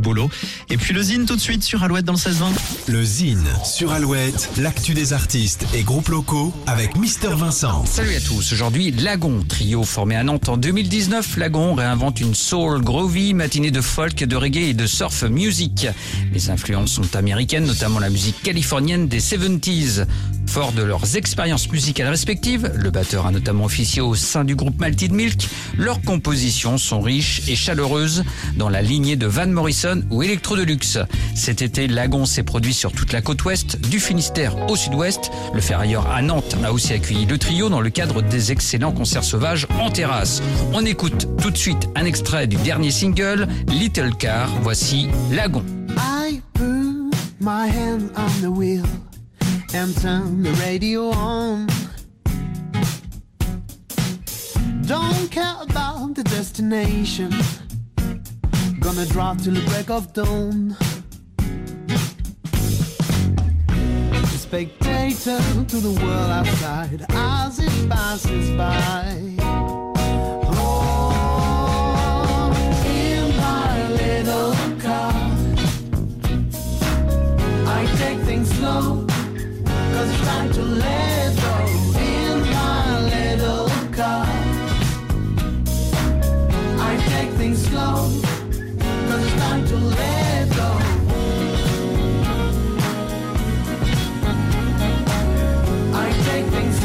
boulot. Et puis le Zine tout de suite sur Alouette dans le 16-20. Le Zine sur Alouette, l'actu des artistes et groupes locaux avec Mister Vincent. Salut à tous, aujourd'hui Lagon, trio formé à Nantes en 2019. Lagon réinvente une soul groovy, matinée de folk, de reggae et de surf music. Les influences sont américaines, notamment la musique californienne des 70s. Fort de leurs expériences musicales respectives, le batteur a notamment officié au sein du groupe Malted Milk, leurs compositions sont riches et chaleureuses dans la lignée de Van Morrison ou Electro Deluxe. Cet été, Lagon s'est produit sur toute la côte ouest, du Finistère au sud-ouest. Le ferrailleur à Nantes a aussi accueilli le trio dans le cadre des excellents concerts sauvages en terrasse. On écoute tout de suite un extrait du dernier single, Little Car. Voici Lagon. And turn the radio on. Don't care about the destination. Gonna drive till the break of dawn. A spectator to the world outside as it passes by.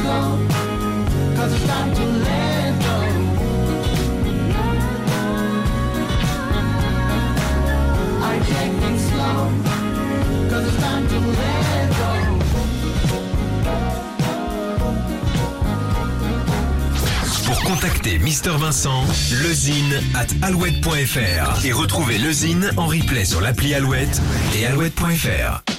Slow, Pour contacter Mister Vincent, lezine at alouette.fr et retrouver lezine en replay sur l'appli Alouette et alouette.fr.